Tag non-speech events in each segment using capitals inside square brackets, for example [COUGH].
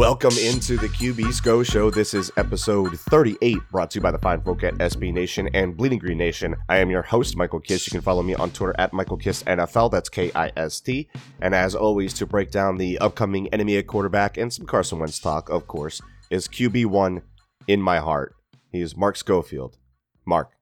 Welcome into the QB Scho Show. This is episode 38, brought to you by the fine folk at SB Nation and Bleeding Green Nation. I am your host, Michael Kist. You can follow me on Twitter at Michael Kist NFL. That's K I S T. And as always, to break down the upcoming enemy at quarterback and some Carson Wentz talk, of course, is QB1 in my heart. He is Mark Schofield. Mark,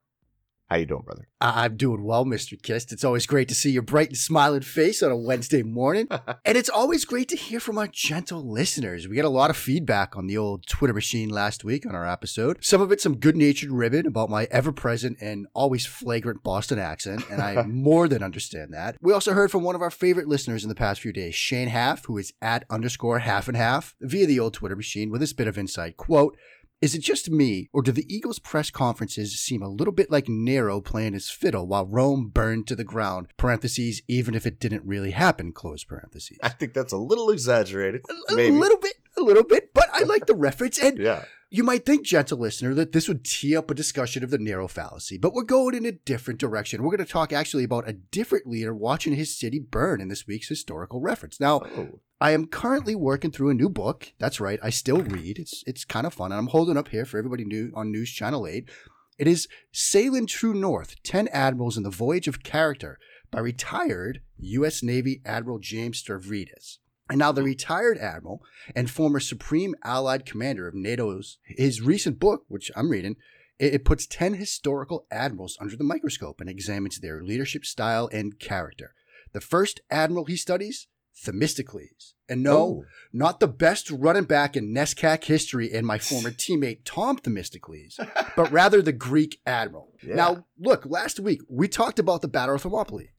how you doing, brother? I'm doing well, Mr. Kist. It's always great to see your bright and smiling face on a Wednesday morning. [LAUGHS] and it's always great to hear from our gentle listeners. We got a lot of feedback on the old Twitter machine last week on our episode. Some of it some good-natured ribbon about my ever-present and always flagrant Boston accent, and I [LAUGHS] more than understand that. We also heard from one of our favorite listeners in the past few days, Shane Half, who is at underscore half and half via the old Twitter machine with this bit of insight. Quote, is it just me, or do the Eagles' press conferences seem a little bit like Nero playing his fiddle while Rome burned to the ground? Parentheses, even if it didn't really happen, close parentheses. I think that's a little exaggerated. A Maybe. little bit, a little bit, but I like the reference. And [LAUGHS] Yeah. you might think, gentle listener, that this would tee up a discussion of the Nero fallacy, but we're going in a different direction. We're going to talk actually about a different leader watching his city burn in this week's historical reference. Now, Oh. I am currently working through a new book. That's right. I still read. It's it's kind of fun. And I'm holding up here for everybody new on News Channel 8. It is Sailing True North 10 Admirals in the Voyage of Character by retired U.S. Navy Admiral James Stavridis. And now the retired admiral and former Supreme Allied Commander of NATO's his recent book, which I'm reading, it, it puts 10 historical admirals under the microscope and examines their leadership style and character. The first admiral he studies, Themistocles. And no, Oh. not the best running back in NESCAC history and my [LAUGHS] former teammate Tom Themistocles, but rather the Greek admiral. Yeah. Now, look, last week we talked about the Battle of Thermopylae.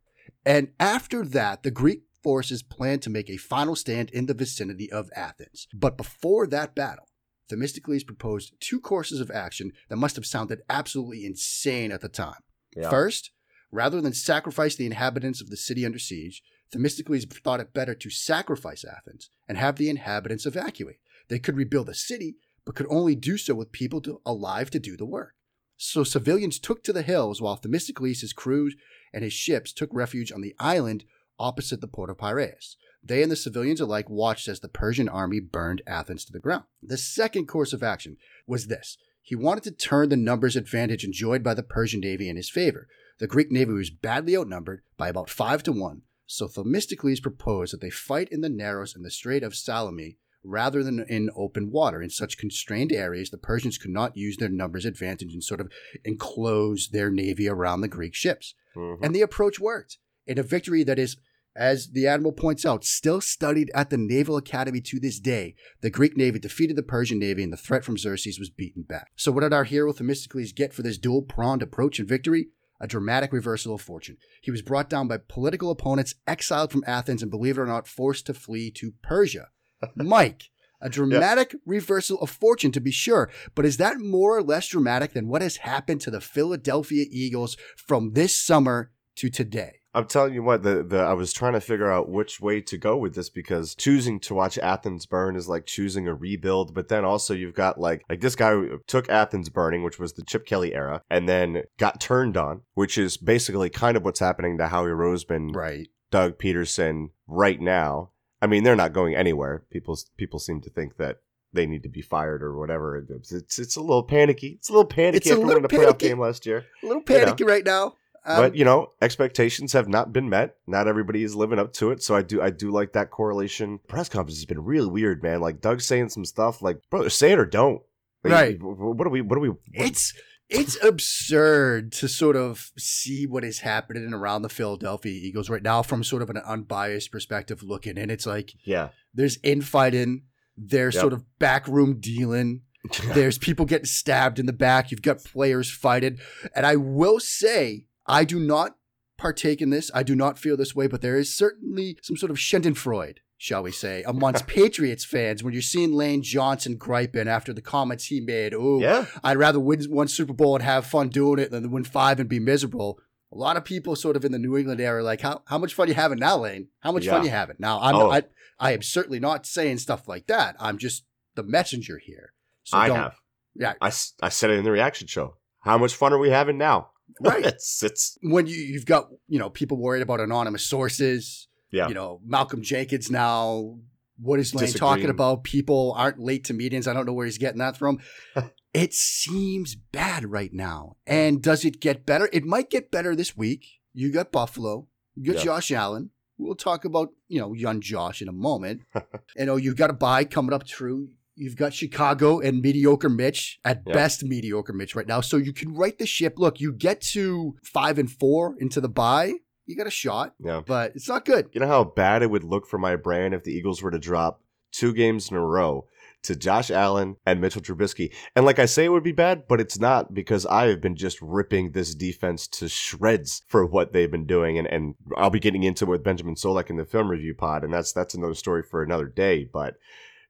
And after that, the Greek forces planned to make a final stand in the vicinity of Athens. But before that battle, Themistocles proposed two courses of action that must have sounded absolutely insane at the time. Yeah. First, rather than sacrifice the inhabitants of the city under siege, Themistocles thought it better to sacrifice Athens and have the inhabitants evacuate. They could rebuild the city, but could only do so with people to, alive to do the work. So civilians took to the hills while Themistocles, his crews, and his ships took refuge on the island opposite the port of Piraeus. They and the civilians alike watched as the Persian army burned Athens to the ground. The second course of action was this. He wanted to turn the numbers advantage enjoyed by the Persian navy in his favor. The Greek navy was badly outnumbered by about five to one, so Themistocles proposed that they fight in the narrows in the Strait of Salamis rather than in open water. In such constrained areas, the Persians could not use their numbers advantage and sort of enclose their navy around the Greek ships. Mhm. And the approach worked in a victory that is, as the admiral points out, still studied at the Naval Academy to this day. The Greek navy defeated the Persian navy and the threat from Xerxes was beaten back. So, what did our hero Themistocles get for this dual pronged approach and victory? A dramatic reversal of fortune. He was brought down by political opponents, exiled from Athens, and believe it or not, forced to flee to Persia. [LAUGHS] Mike, a dramatic reversal of fortune to be sure, but is that more or less dramatic than what has happened to the Philadelphia Eagles from this summer to today? I'm telling you what, the, the I was trying to figure out which way to go with this because choosing to watch Athens burn is like choosing a rebuild, but then also you've got like like this guy took Athens burning, which was the Chip Kelly era, and then got turned on, which is basically kind of what's happening to Howie Roseman, Right. Doug Pederson right now. I mean, they're not going anywhere. People people seem to think that they need to be fired or whatever. It's it's, it's a little panicky. It's a little panicky It's a after winning a playoff game last year. A little You know. panicky right now. Um, but you know, expectations have not been met. Not everybody is living up to it. So I do I do like that correlation. Press conference has been really weird, man. Like Doug saying some stuff like, brother, say it or don't. Like, Right. wh- wh- What do we what do we what- it's it's absurd to sort of see what is happening around the Philadelphia Eagles right now from sort of an unbiased perspective looking and it's like yeah. there's infighting, there's Yep. sort of backroom dealing. [LAUGHS] There's people getting stabbed in the back. You've got players fighting. And I will say, I do not partake in this. I do not feel this way, but there is certainly some sort of Schadenfreude, shall we say, amongst [LAUGHS] Patriots fans when you're seeing Lane Johnson griping after the comments he made. Oh, Yeah. I'd rather win one Super Bowl and have fun doing it than win five and be miserable. A lot of people sort of in the New England area are like, how, how much fun are you having now, Lane? How much fun Yeah. you having? Now, I'm, Oh. I, I am certainly not saying stuff like that. I'm just the messenger here. So I have. Yeah. I, I said it in the reaction show. How much fun are we having now? Right. [LAUGHS] it's it's When you, you've got, you know, people worried about anonymous sources, yeah. you know, Malcolm Jenkins now. What is Lane Disagreeing. talking about? People aren't late to meetings. I don't know where he's getting that from. [LAUGHS] it seems bad right now. And does it get better? It might get better this week. You got Buffalo. You got. Josh Allen. We'll talk about, you know, young Josh in a moment. [LAUGHS] Oh, you know, you've got a bye coming up through. You've got Chicago and mediocre Mitch, at Yeah. best mediocre Mitch right now. So you can right the ship. Look, you get to five and four into the bye, you got a shot, yeah. but it's not good. You know how bad it would look for my brand if the Eagles were to drop two games in a row to Josh Allen and Mitchell Trubisky. And like I say, it would be bad, but it's not because I have been just ripping this defense to shreds for what they've been doing. And, and I'll be getting into it with Benjamin Solak in the film review pod, and that's that's another story for another day. But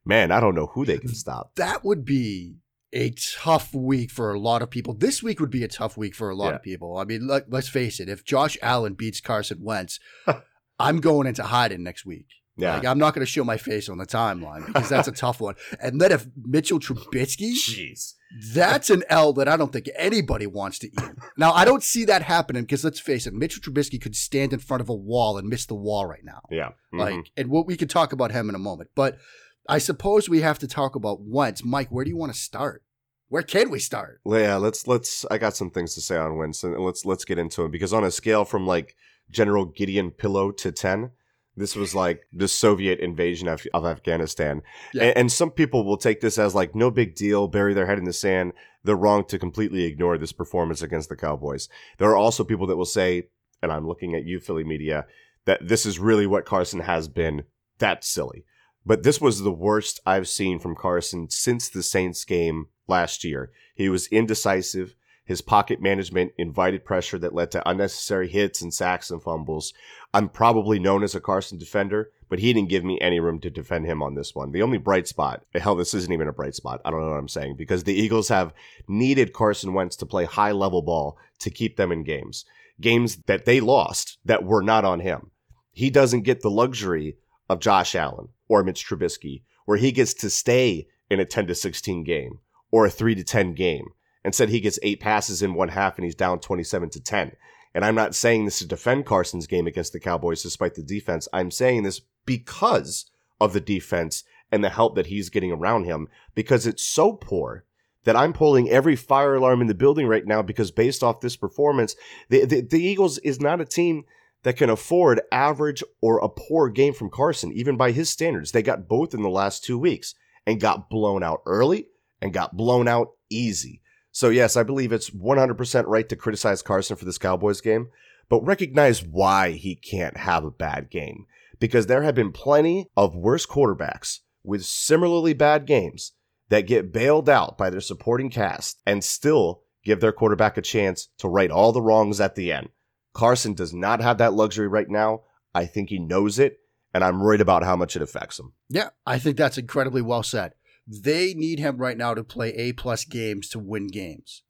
man, I don't know who they can stop. that would be a tough week for a lot of people. This week would be a tough week for a lot Yeah. of people. I mean, let, let's face it. If Josh Allen beats Carson Wentz, [LAUGHS] I'm going into hiding next week. Yeah. Like, I'm not going to show my face on the timeline because that's a [LAUGHS] tough one. And then if Mitchell Trubisky, Jeez. that's an L that I don't think anybody wants to eat. [LAUGHS] Now, I don't see that happening because let's face it, Mitchell Trubisky could stand in front of a wall and miss the wall right now. Yeah. Mhm. Like, and what we could talk about him in a moment. But I suppose we have to talk about Wentz. Mike, where do you want to start? Where can we start? Well, yeah, let's let's. I got some things to say on Winston. and Let's let's get into him because on a scale from like General Gideon Pillow to ten, this was like the Soviet invasion of, of Afghanistan. Yeah. And, and some people will take this as like no big deal, bury their head in the sand. They're wrong to completely ignore this performance against the Cowboys. There are also people that will say, and I'm looking at you, Philly media, that this is really what Carson has been. That's silly. But this was the worst I've seen from Carson since the Saints game last year. He was indecisive. His pocket management invited pressure that led to unnecessary hits and sacks and fumbles. I'm probably known as a Carson defender, but he didn't give me any room to defend him on this one. The only bright spot, hell, this isn't even a bright spot. I don't know what I'm saying because the Eagles have needed Carson Wentz to play high level ball to keep them in games. Games that they lost that were not on him. He doesn't get the luxury of Josh Allen or Mitch Trubisky, where he gets to stay in a 10 to 16 game or a 3 to 10 game. and said he gets eight passes in one half and he's down 27 to 10. And I'm not saying this to defend Carson's game against the Cowboys despite the defense. I'm saying this because of the defense and the help that he's getting around him because it's so poor that I'm pulling every fire alarm in the building right now because based off this performance, the, the, the Eagles is not a team that can afford average or a poor game from Carson, even by his standards. They got both in the last two weeks and got blown out early and got blown out easy. So, yes, I believe it's 100% right to criticize Carson for this Cowboys game, but recognize why he can't have a bad game. Because there have been plenty of worse quarterbacks with similarly bad games that get bailed out by their supporting cast and still give their quarterback a chance to right all the wrongs at the end. Carson does not have that luxury right now. I think he knows it, and I'm worried about how much it affects him. Yeah, I think that's incredibly well said. They need him right now to play A plus games to win games.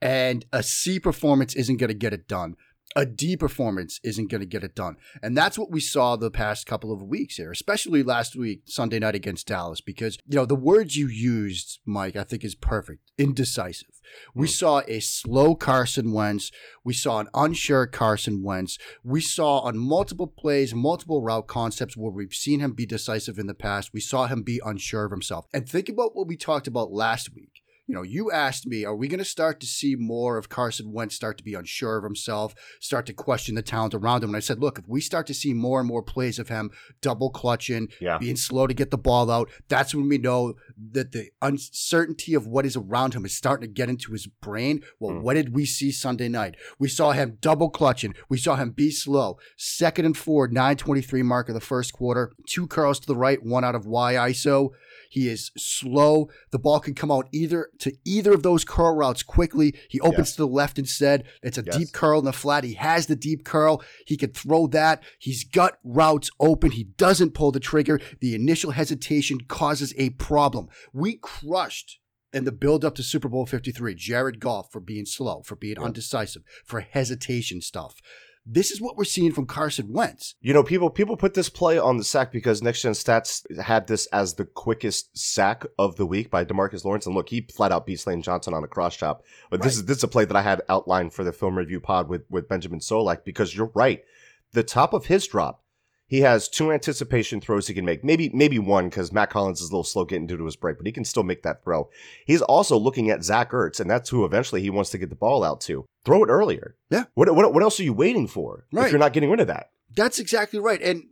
And a C performance isn't going to get it done. A D performance isn't going to get it done. And that's what we saw the past couple of weeks here, especially last week, Sunday night against Dallas, because, you know, the words you used, Mike, I think is perfect indecisive. We Mm. saw a slow Carson Wentz. We saw an unsure Carson Wentz. We saw on multiple plays, multiple route concepts where we've seen him be decisive in the past. We saw him be unsure of himself. And think about what we talked about last week. You know, you asked me, are we going to start to see more of Carson Wentz start to be unsure of himself, start to question the talent around him? And I said, look, if we start to see more and more plays of him double clutching, Yeah. being slow to get the ball out, that's when we know that the uncertainty of what is around him is starting to get into his brain. Well, Mm. what did we see Sunday night? We saw him double clutching. We saw him be slow. Second and four, 923 mark of the first quarter. Two curls to the right, one out of Y ISO. He is slow. The ball can come out either to either of those curl routes quickly. He opens Yeah. to the left instead. It's a Yes. deep curl in the flat. He has the deep curl. He can throw that. He's got routes open. He doesn't pull the trigger. The initial hesitation causes a problem. We crushed in the build up to Super Bowl 53 Jared Goff for being slow, for being Yeah. undecisive, for hesitation stuff. This is what we're seeing from Carson Wentz. You know, people people put this play on the sack because Next Gen Stats had this as the quickest sack of the week by DeMarcus Lawrence, and look, he flat out beat Lane Johnson on a cross chop. But this is this is a play that I had outlined for the film review pod with with Benjamin Solak because you're right. The top of his drop, he has two anticipation throws he can make. Maybe maybe one because Mack Hollins is a little slow getting due to his break, but he can still make that throw. He's also looking at Zach Ertz, and that's who eventually he wants to get the ball out to. Throw it earlier. Yeah. What what, what else are you waiting for Right. if you're not getting rid of that? That's exactly right. And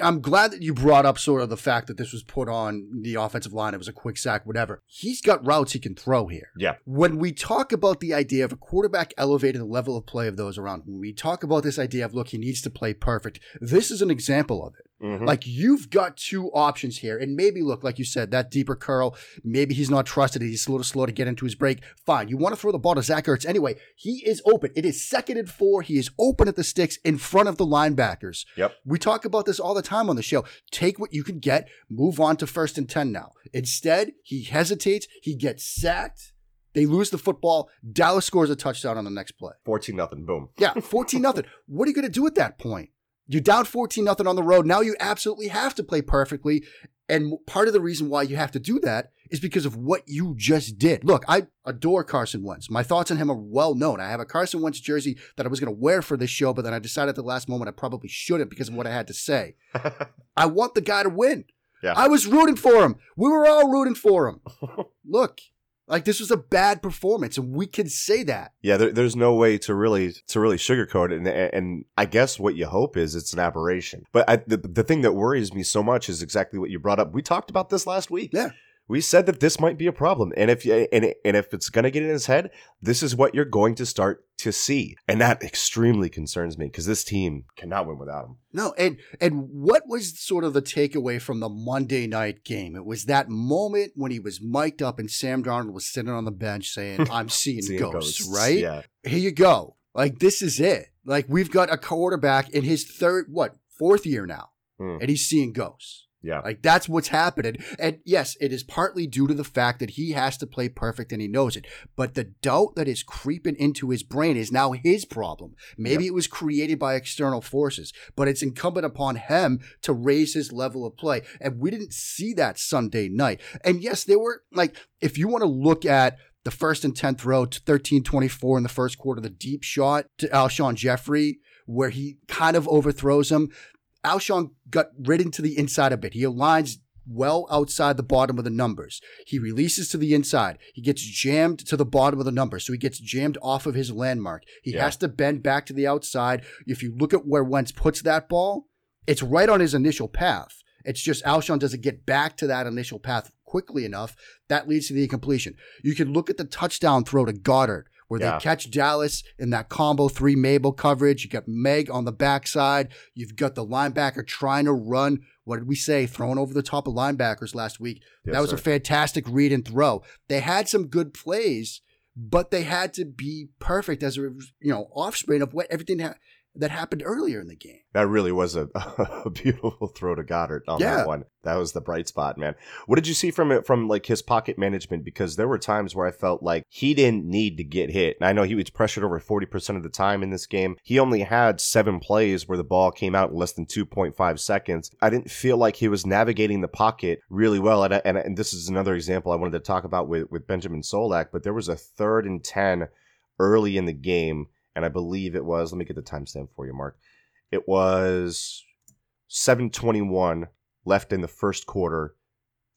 I'm glad that you brought up sort of the fact that this was put on the offensive line. It was a quick sack, whatever. He's got routes he can throw here. Yeah. When we talk about the idea of a quarterback elevating the level of play of those around, when we talk about this idea of, look, he needs to play perfect, this is an example of it. Mhm. Like you've got two options here, and maybe look, like you said, that deeper curl. Maybe he's not trusted. He's a little slow to get into his break. Fine, you want to throw the ball to Zach Ertz anyway. He is open. It is second and four. He is open at the sticks in front of the linebackers. Yep. We talk about this all the time on the show. Take what you can get. Move on to first and ten now. Instead, he hesitates. He gets sacked. They lose the football. Dallas scores a touchdown on the next play. 14 nothing. Boom. Yeah, 14 [LAUGHS] nothing. What are you going to do at that point? You're down 14 nothing on the road. Now you absolutely have to play perfectly. And part of the reason why you have to do that is because of what you just did. Look, I adore Carson Wentz. My thoughts on him are well known. I have a Carson Wentz jersey that I was going to wear for this show, but then I decided at the last moment I probably shouldn't because of what I had to say. [LAUGHS] I want the guy to win. Yeah. I was rooting for him. We were all rooting for him. [LAUGHS] Look, like this was a bad performance, and we can say that. yeah, there, there's no way to really to really sugarcoat it, and, and I guess what you hope is it's an aberration. But I, the the thing that worries me so much is exactly what you brought up. We talked about this last week. Yeah. We said that this might be a problem, and if and and if it's going to get in his head, this is what you're going to start to see, and that extremely concerns me because this team cannot win without him. No, and and what was sort of the takeaway from the Monday night game? It was that moment when he was mic'd up and Sam Darnold was sitting on the bench saying, "I'm [LAUGHS] seeing, Seeing ghosts," right? Yeah. Here you go. Like this is it. Like we've got a quarterback in his third, what, fourth year now, Hmm. and he's seeing ghosts. Yeah. Like that's what's happening. And yes, it is partly due to the fact that he has to play perfect and he knows it. But the doubt that is creeping into his brain is now his problem. Maybe it was created by external forces, but it's incumbent upon him to raise his level of play. And we didn't see that Sunday night. And yes, there were like, if you want to look at the first and 10th row to 13 24 in the first quarter, the deep shot to Alshon Jeffery, where he kind of overthrows him. Alshon got ridden to the inside a bit. He aligns well outside the bottom of the numbers. He releases to the inside. He gets jammed to the bottom of the numbers. So he gets jammed off of his landmark. He Yeah. has to bend back to the outside. If you look at where Wentz puts that ball, it's right on his initial path. It's just Alshon doesn't get back to that initial path quickly enough. That leads to the incompletion. You can look at the touchdown throw to Goedert where Yeah. they catch Dallas in that combo three Mabel coverage. You got Meg on the backside. You've got the linebacker trying to run. What did we say? Throwing over the top of linebackers last week. Yes, that was sir. a fantastic read and throw. They had some good plays, but they had to be perfect as a you know offspring of what everything ha- that happened earlier in the game. That really was a, [LAUGHS] a beautiful throw to Goedert on Yeah. that one. That was the bright spot, man. What did you see from it from like his pocket management? Because there were times where I felt like he didn't need to get hit. And I know he was pressured over 40% of the time in this game. He only had seven plays where the ball came out in less than 2.5 seconds. I didn't feel like he was navigating the pocket really well. And, and, and this is another example I wanted to talk about with, with Benjamin Solak, but there was a third and 10 early in the game. And I believe it was, let me get the timestamp for you, Mark. It was 721 left in the first quarter.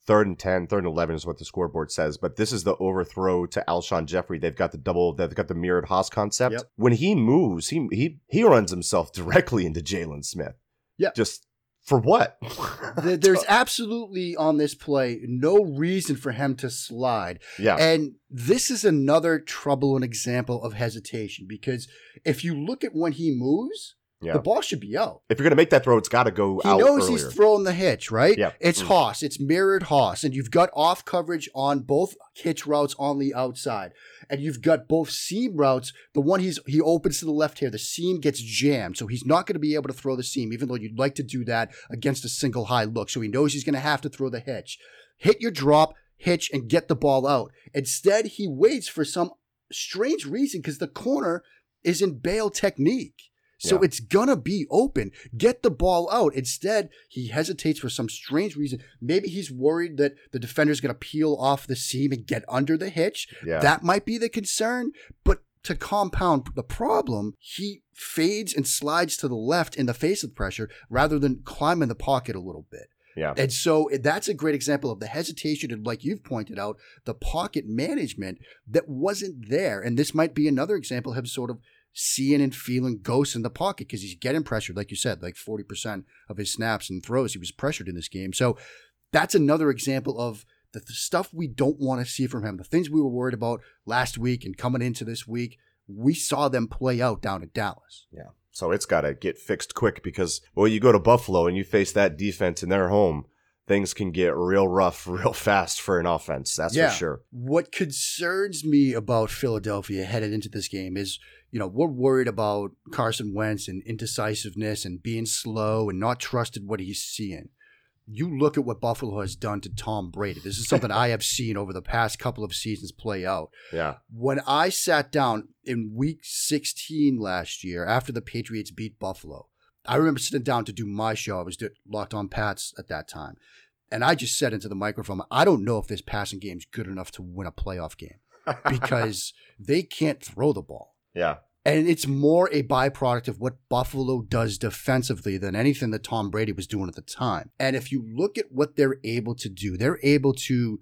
Third and 10, third and 11 is what the scoreboard says. But this is the overthrow to Alshon Jeffery. They've got the double, they've got the mirrored Hoss concept. Yep. When he moves, he, he, he runs himself directly into Jaylon Smith. Yeah. Just for what? [LAUGHS] There's absolutely on this play no reason for him to slide. yeah. And this is another troubling example of hesitation because if you look at when he moves, Yeah. The ball should be out. If you're going to make that throw, it's got to go He out He knows earlier. he's throwing the hitch, right? Yeah. It's Mm. Hoss. It's mirrored Hoss. And you've got off coverage on both hitch routes on the outside. And you've got both seam routes. The one he's he opens to the left here, the seam gets jammed. So he's not going to be able to throw the seam, even though you'd like to do that against a single high look. So he knows he's going to have to throw the hitch. Hit your drop, hitch, and get the ball out. Instead, he waits for some strange reason because the corner is in bail technique. So Yeah. it's gonna be open. Get the ball out. Instead, he hesitates for some strange reason. Maybe he's worried that the defender's gonna peel off the seam and get under the hitch. Yeah. That might be the concern. But to compound the problem, he fades and slides to the left in the face of pressure rather than climb in the pocket a little bit. yeah. And so eh, that's a great example of the hesitation and, like you've pointed out, the pocket management that wasn't there. And this might be another example of him sort of seeing and feeling ghosts in the pocket because he's getting pressured, like you said, like 40% of his snaps and throws, he was pressured in this game. So that's another example of the, stuff we don't want to see from him. The things we were worried about last week and coming into this week, we saw them play out down at Dallas. Yeah. So it's got to get fixed quick because, well, you go to Buffalo and you face that defense in their home, things can get real rough [LAUGHS] real fast for an offense. That's Yeah. for sure. What concerns me about Philadelphia headed into this game is, you know, we're worried about Carson Wentz and indecisiveness and being slow and not trusted what he's seeing. You look at what Buffalo has done to Tom Brady. This is something I [LAUGHS] have seen over the past couple of seasons play out. Yeah. When I sat down in week 16 last year after the Patriots beat Buffalo, I remember sitting down to do my show. I was locked on Pats at that time. And I just said into the microphone, I don't know if this passing game is good enough to win a playoff game [LAUGHS] because they can't throw the ball. Yeah. And it's more a byproduct of what Buffalo does defensively than anything that Tom Brady was doing at the time. And if you look at what they're able to do, they're able to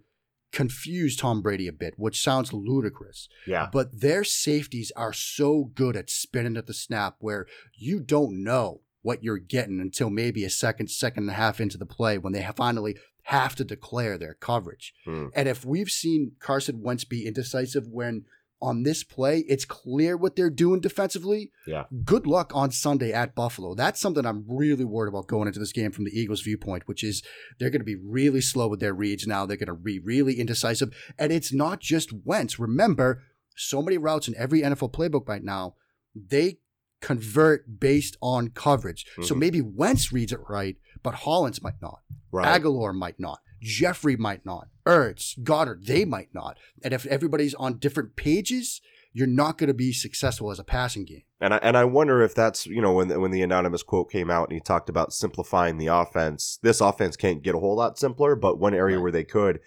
confuse Tom Brady a bit, which sounds ludicrous. Yeah. But their safeties are so good at spinning at the snap where you don't know what you're getting until maybe a second, second and a half into the play when they finally have to declare their coverage. Hmm. And if we've seen Carson Wentz be indecisive when on this play, it's clear what they're doing defensively. Yeah. Good luck on Sunday at Buffalo. That's something I'm really worried about going into this game from the Eagles' viewpoint, which is they're going to be really slow with their reads now. They're going to be really indecisive. And it's not just Wentz. Remember, so many routes in every NFL playbook right now, they convert based on coverage. So Mhm. maybe Wentz reads it right, but Hollins might not. Right. Agholor might not. Jeffery might not. Ertz, Goedert, they might not. And if everybody's on different pages, you're not going to be successful as a passing game. And I, and I wonder if that's you know when when the anonymous quote came out and he talked about simplifying the offense. This offense can't get a whole lot simpler, but one area Right. where they could,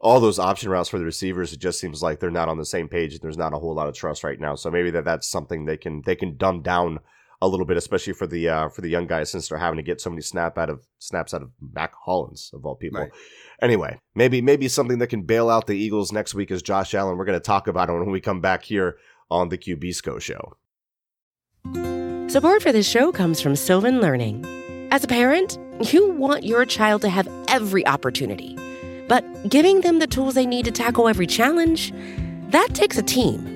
all those option routes for the receivers, it just seems like they're not on the same page. and There's not a whole lot of trust right now. So maybe that that's something they can they can dumb down a little bit, especially for the uh, for the young guys since they're having to get so many snap out of snaps out of Mack Hollins of all people. Right. Anyway, maybe maybe something that can bail out the Eagles next week is Josh Allen. We're going to talk about it when we come back here on the QB Scho Show. Support for this show comes from Sylvan Learning. As a parent, you want your child to have every opportunity, but giving them the tools they need to tackle every challenge, that takes a team.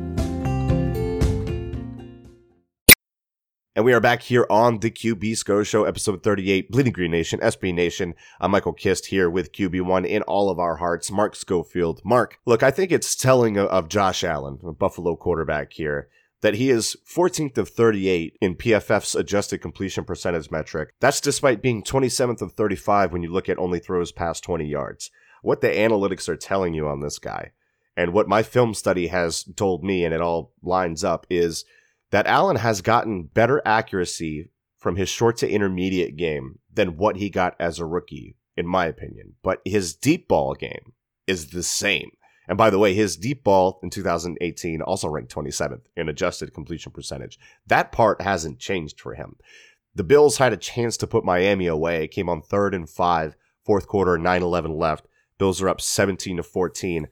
And we are back here on the QB Scho Show, episode 38, Bleeding Green Nation, SB Nation. I'm Michael Kist here with QB1 in all of our hearts, Mark Schofield. Mark, look, I think it's telling of, Josh Allen, a Buffalo quarterback here, that he is 14th of 38 in PFF's adjusted completion percentage metric. That's despite being 27th of 35 when you look at only throws past 20 yards. What the analytics are telling you on this guy, and what my film study has told me, and it all lines up, is that Allen has gotten better accuracy from his short to intermediate game than what he got as a rookie, in my opinion. But his deep ball game is the same. And by the way, his deep ball in 2018 also ranked 27th in adjusted completion percentage. That part hasn't changed for him. The Bills had a chance to put Miami away. It came on third and five, fourth quarter, 9 11 left. Bills are up 17 to 14.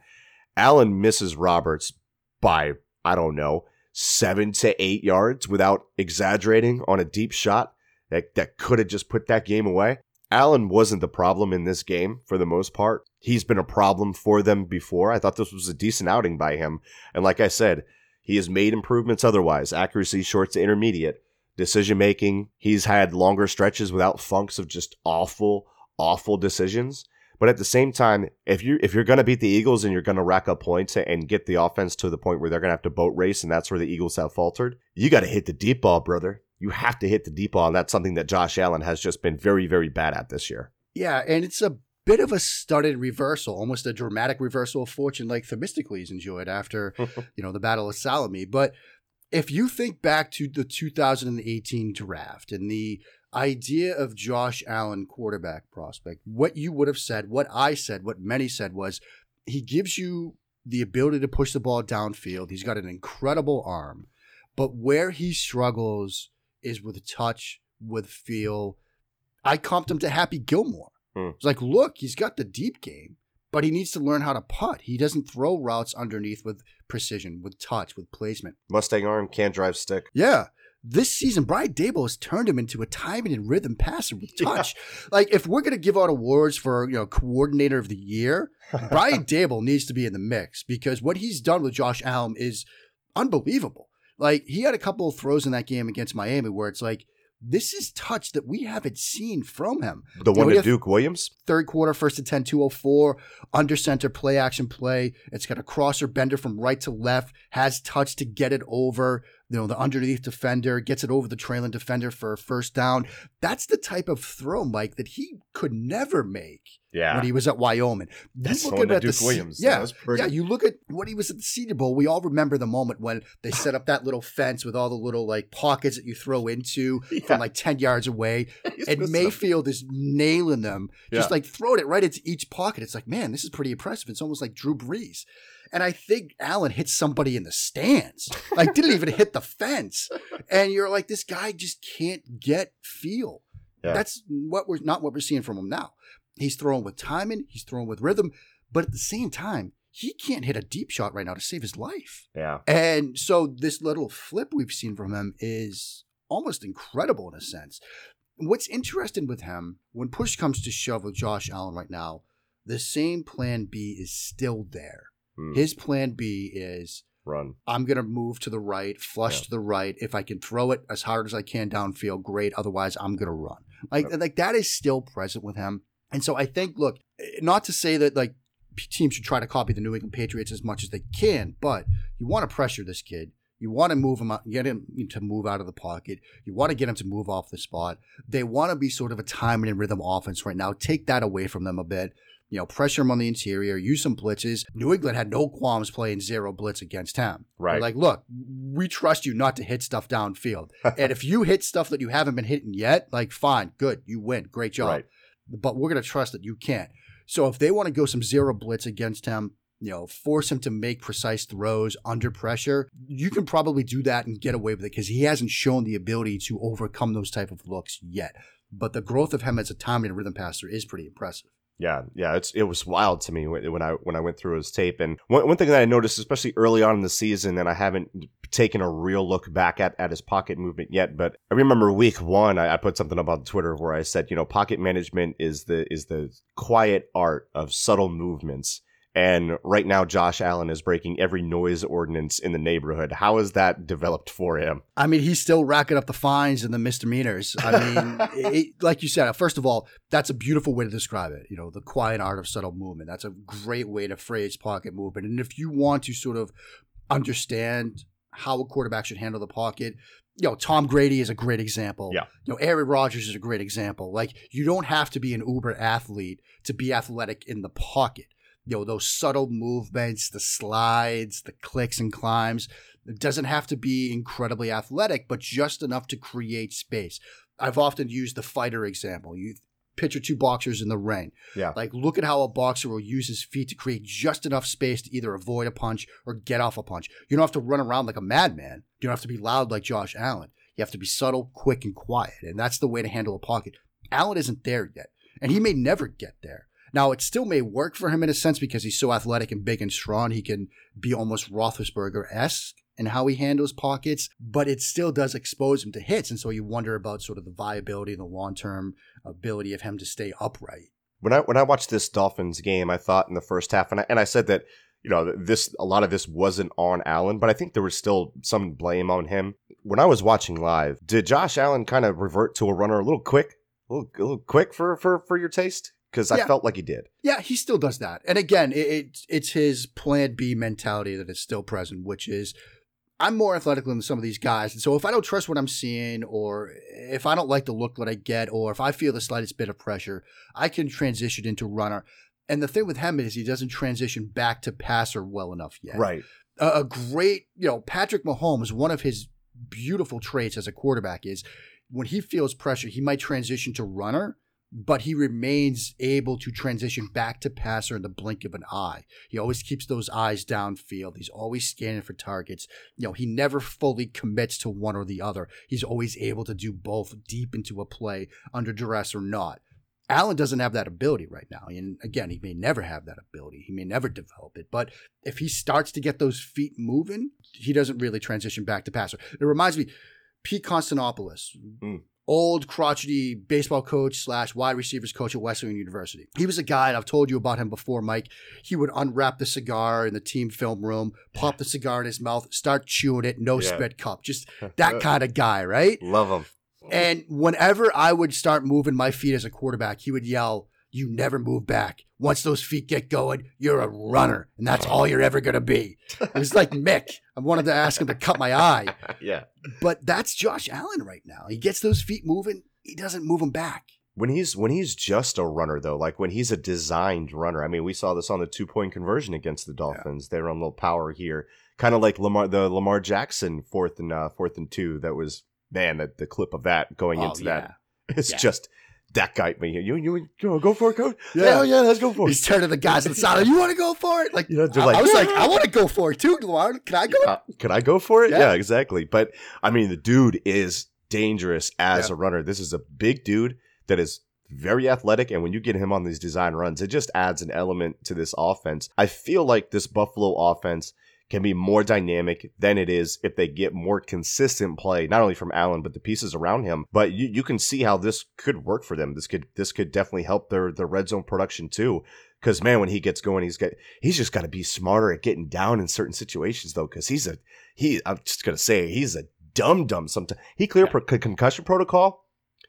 Allen misses Roberts by, I don't know, seven to eight yards without exaggerating on a deep shot that, that could have just put that game away. Allen wasn't the problem in this game for the most part. He's been a problem for them before. I thought this was a decent outing by him. And like I said, he has made improvements otherwise accuracy, short to intermediate, decision making. He's had longer stretches without funks of just awful, awful decisions. But at the same time, if you if you're going to beat the Eagles and you're going to rack up points and get the offense to the point where they're going to have to boat race, and that's where the Eagles have faltered, you got to hit the deep ball, brother you have to hit the deep ball. And that's something that Josh Allen has just been very, very bad at this year. Yeah, and it's a bit of a studded reversal, almost a dramatic reversal of fortune like Themistocles enjoyed after, [LAUGHS] you know, the Battle of Salamis. But if you think back to the 2018 draft and the idea of Josh Allen quarterback prospect, what you would have said, what I said, what many said was he gives you the ability to push the ball downfield. He's got an incredible arm. But where he struggles is with touch, with feel. I comped him to Happy Gilmore. Hmm. It's like, look, he's got the deep game, but he needs to learn how to putt. He doesn't throw routes underneath with precision, with touch, with placement. Mustang arm, can't drive stick. Yeah. This season, Brian Daboll has turned him into a timing and rhythm passer with [LAUGHS] touch. Yeah. Like, if we're going to give out awards for, you know, coordinator of the year, [LAUGHS] Brian Daboll needs to be in the mix because what he's done with Josh Allen is unbelievable. Like he had a couple of throws in that game against Miami where it's like, this is touch that we haven't seen from him. The one to Duke Williams? Third quarter, first to 10, 204, under center, play action play. It's got a crosser bender from right to left, has touch to get it over you know, the underneath defender, gets it over the trailing defender for a first down. That's the type of throw, Mike, that he could never make yeah. when he was at Wyoming. That's you look at Duke the, Williams. Yeah, yeah, you look at when he was at the Senior Bowl. We all remember the moment when they set up that little fence with all the little like pockets that you throw into [LAUGHS] yeah. from like ten yards away, [LAUGHS] and Mayfield them. is nailing them, just yeah. like throwing it right into each pocket. It's like, man, this is pretty impressive. It's almost like Drew Brees. And I think Allen hit somebody in the stands. Like didn't even hit the fence. And you're like, this guy just can't get feel. Yeah. That's what we're not what we're seeing from him now. He's throwing with timing, he's throwing with rhythm, but at the same time, he can't hit a deep shot right now to save his life. Yeah. And so this little flip we've seen from him is almost incredible in a sense. What's interesting with him, when push comes to shove with Josh Allen right now, the same plan B is still there. Mm. His plan B is run. I'm going to move to the right, flush yeah. to the right. If I can throw it as hard as I can downfield, great. Otherwise, I'm going to run. Like like that is still present with him. And so I think, look, not to say that like teams should try to copy the New England Patriots as much as they can, but you want to pressure this kid. You want to move him out, get him to move out of the pocket. You want to get him to move off the spot. They want to be sort of a timing and rhythm offense right now. Take that away from them a bit you know, pressure him on the interior, use some blitzes. New England had no qualms playing zero blitz against him. Right. They're like, look, we trust you not to hit stuff downfield. [LAUGHS] and if you hit stuff that you haven't been hitting yet, like, fine, good, you win, great job. Right. But we're going to trust that you can't. So if they want to go some zero blitz against him, you know, force him to make precise throws under pressure, you can probably do that and get away with it because he hasn't shown the ability to overcome those type of looks yet. But the growth of him as a timing and rhythm passer is pretty impressive. Yeah, yeah, it's it was wild to me when I when I went through his tape. And one, one thing that I noticed, especially early on in the season, and I haven't taken a real look back at, at his pocket movement yet, but I remember week one, I, I put something up on Twitter where I said, you know, pocket management is the is the quiet art of subtle movements and right now, Josh Allen is breaking every noise ordinance in the neighborhood. How has that developed for him? I mean, he's still racking up the fines and the misdemeanors. I mean, [LAUGHS] it, like you said, first of all, that's a beautiful way to describe it. You know, the quiet art of subtle movement. That's a great way to phrase pocket movement. And if you want to sort of understand how a quarterback should handle the pocket. You know, Tom Brady is a great example. Yeah. You know, Aaron Rodgers is a great example. Like, you don't have to be an uber athlete to be athletic in the pocket. You know, those subtle movements, the slides, the clicks and climbs. It doesn't have to be incredibly athletic, but just enough to create space. I've often used the fighter example. You picture two boxers in the ring. Yeah. Like, look at how a boxer will use his feet to create just enough space to either avoid a punch or get off a punch. You don't have to run around like a madman. You don't have to be loud like Josh Allen. You have to be subtle, quick, and quiet. And that's the way to handle a pocket. Allen isn't there yet, and he may never get there. Now, it still may work for him in a sense because he's so athletic and big and strong. He can be almost Roethlisberger esque in how he handles pockets, but it still does expose him to hits. And so you wonder about sort of the viability and the long term ability of him to stay upright. When I when I watched this Dolphins game, I thought in the first half, and I, and I said that you know this a lot of this wasn't on Allen, but I think there was still some blame on him. When I was watching live, did Josh Allen kind of revert to a runner a little quick, a little, a little quick for for for your taste? Because I felt like he did. Yeah, he still does that. And again, it, it, it's his plan B mentality that is still present, which is I'm more athletic than some of these guys. And so if I don't trust what I'm seeing, or if I don't like the look that I get, or if I feel the slightest bit of pressure, I can transition into runner. And the thing with him is he doesn't transition back to passer well enough yet. Right. a, a great, you know, Patrick Mahomes, one of his beautiful traits as a quarterback is when he feels pressure, he might transition to runner, but he remains able to transition back to passer in the blink of an eye. He always keeps those eyes downfield. He's always scanning for targets. You know, he never fully commits to one or the other. He's always able to do both deep into a play under duress or not. Allen doesn't have that ability right now. And again, he may never have that ability. He may never develop it. But if he starts to get those feet moving, he doesn't really transition back to passer. It reminds me, Pete Constantopoulos, Mm. Old crotchety baseball coach slash wide receivers coach at Wesleyan University. He was a guy, and I've told you about him before, Mike. He would unwrap the cigar in the team film room, pop the cigar in his mouth, start chewing it, no Yeah. spit cup. Just [LAUGHS] that kind of guy, right? Love him. And whenever I would start moving my feet as a quarterback, he would yell, You never move back. Once those feet get going, you're a runner, and that's all you're ever going to be. It was like [LAUGHS] Mick. I wanted to ask him to cut my eye, yeah. but that's Josh Allen right now. He gets those feet moving, he doesn't move them back. When he's when he's just a runner though, like when he's a designed runner. I mean, we saw this on the two point conversion against the Dolphins. They were on a little power here, kind of like Lamar the Lamar Jackson fourth and uh, fourth and two. That was man, the, the clip of that going Oh, into yeah. that. It's Yeah. just that guy. Man, you you you, go for it, coach. Yeah. Yeah, yeah, let's go for it. He's turning the guys on the side. You want to go for it? Like, You know, I, like, I was like, I want to go for it too. Can I go? Uh, could I go for it? Yeah. Yeah. exactly. But I mean, the dude is dangerous as Yeah. a runner. This is a big dude that is very athletic, and when you get him on these design runs, it just adds an element to this offense. I feel like this Buffalo offense can be more dynamic than it is if they get more consistent play, not only from Allen but the pieces around him. But you, you can see how this could work for them. This could this could definitely help their their red zone production too. Because man, when he gets going, he's got he's just got to be smarter at getting down in certain situations though. Because he's a he. I'm just gonna say he's a dumb dumb. Sometimes he cleared pro- concussion protocol,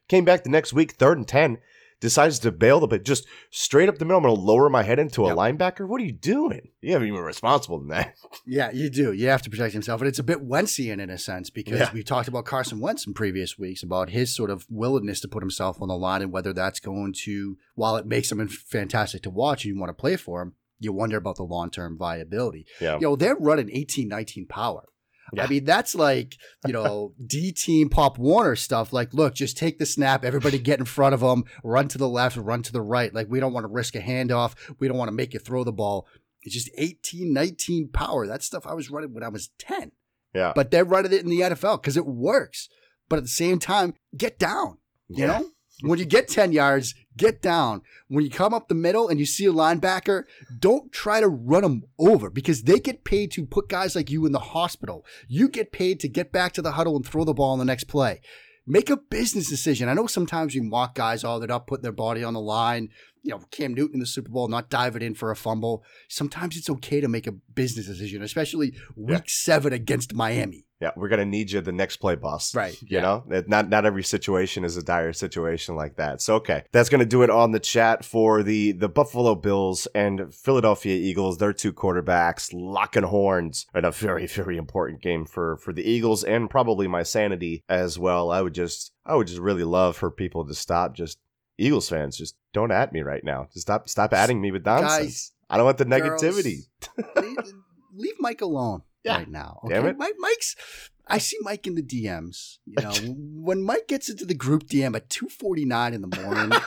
came back the next week, third and ten, decides to bail the but just straight up the middle. I'm gonna lower my head into a Yep. linebacker. What are you doing? You haven't even responsible than that. [LAUGHS] Yeah, you do. You have to protect himself. And it's a bit Wentzian in a sense because Yeah. we talked about Carson Wentz in previous weeks about his sort of willingness to put himself on the line and whether that's going to, while it makes him fantastic to watch and you want to play for him, you wonder about the long term viability. Yeah. You know, they're running 18, 19 power. Yeah. I mean, that's like, you know, D team Pop Warner stuff. Like, look, just take the snap, everybody get in front of them, run to the left, run to the right. Like, we don't want to risk a handoff. We don't want to make you throw the ball. It's just 18, 19 power. That stuff I was running when I was 10. Yeah. But they're running it in the NFL because it works. But at the same time, get down. You Yeah. know? When you get 10 yards, get down. When you come up the middle and you see a linebacker, don't try to run them over because they get paid to put guys like you in the hospital. You get paid to get back to the huddle and throw the ball on the next play. Make a business decision. I know sometimes you mock guys all that up, putting their body on the line. You know, Cam Newton in the Super Bowl, not diving in for a fumble. Sometimes it's okay to make a business decision, especially week Yeah. seven against Miami. Yeah, we're gonna need you the next play, boss. Right, You yeah. know, not not every situation is a dire situation like that. So okay, that's gonna do it on the chat for the the Buffalo Bills and Philadelphia Eagles. Their two quarterbacks locking horns in a very very important game for for the Eagles and probably my sanity as well. I would just I would just really love for people to stop just Eagles fans just don't at me right now. Just stop stop adding me with nonsense. Guys, I don't want the girls, negativity. leave, [LAUGHS] leave Mike alone Yeah. right now. Damn it. Mike, Mike's. I see Mike in the DMs. You know, [LAUGHS] when Mike gets into the group DM at two forty nine in the morning,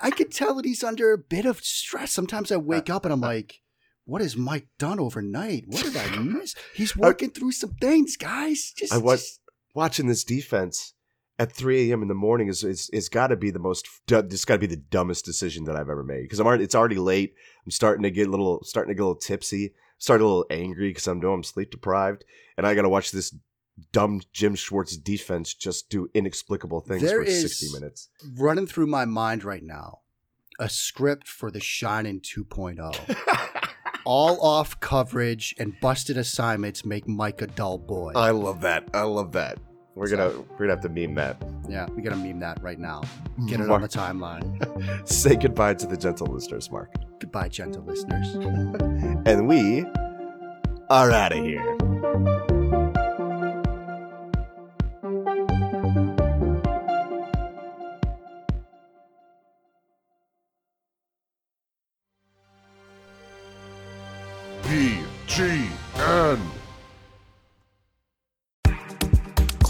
I could tell that he's under a bit of stress. Sometimes I wake up and I'm [LAUGHS] like, "What has Mike done overnight? What did I miss?" He's working through some things, guys. Just, I wa- just- watching this defense at 3 a.m. in the morning is is, is got to be the most it's got to be the dumbest decision that I've ever made because I'm already it's already late. I'm starting to get a little starting to get a little tipsy, starting a little angry because I'm doing I'm sleep deprived, and I got to watch this dumb Jim Schwartz defense just do inexplicable things There for is- 60 minutes. running through my mind right now a script for the Shining 2.0. [LAUGHS] All off coverage and busted assignments make Mike a dull boy. I love that. I love that. We're So- gonna we're gonna have to meme that. yeah, we gotta meme that right now. Mm-hmm. Get it on the timeline. [LAUGHS] say goodbye to the gentle listeners, Mark. Goodbye, gentle listeners. [LAUGHS] And we are out of here.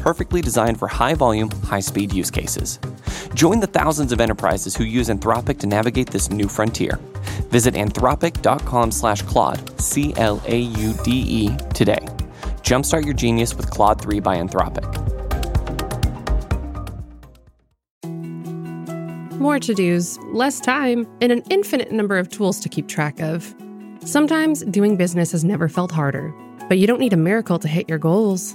perfectly designed for high volume, high speed use cases. Join the thousands of enterprises who use Anthropic to navigate this new frontier. Visit anthropic.com slash Claude, C L A U D E, today. Jumpstart your genius with Claude 3 by Anthropic. More to dos, less time, and an infinite number of tools to keep track of. Sometimes doing business has never felt harder, but you don't need a miracle to hit your goals.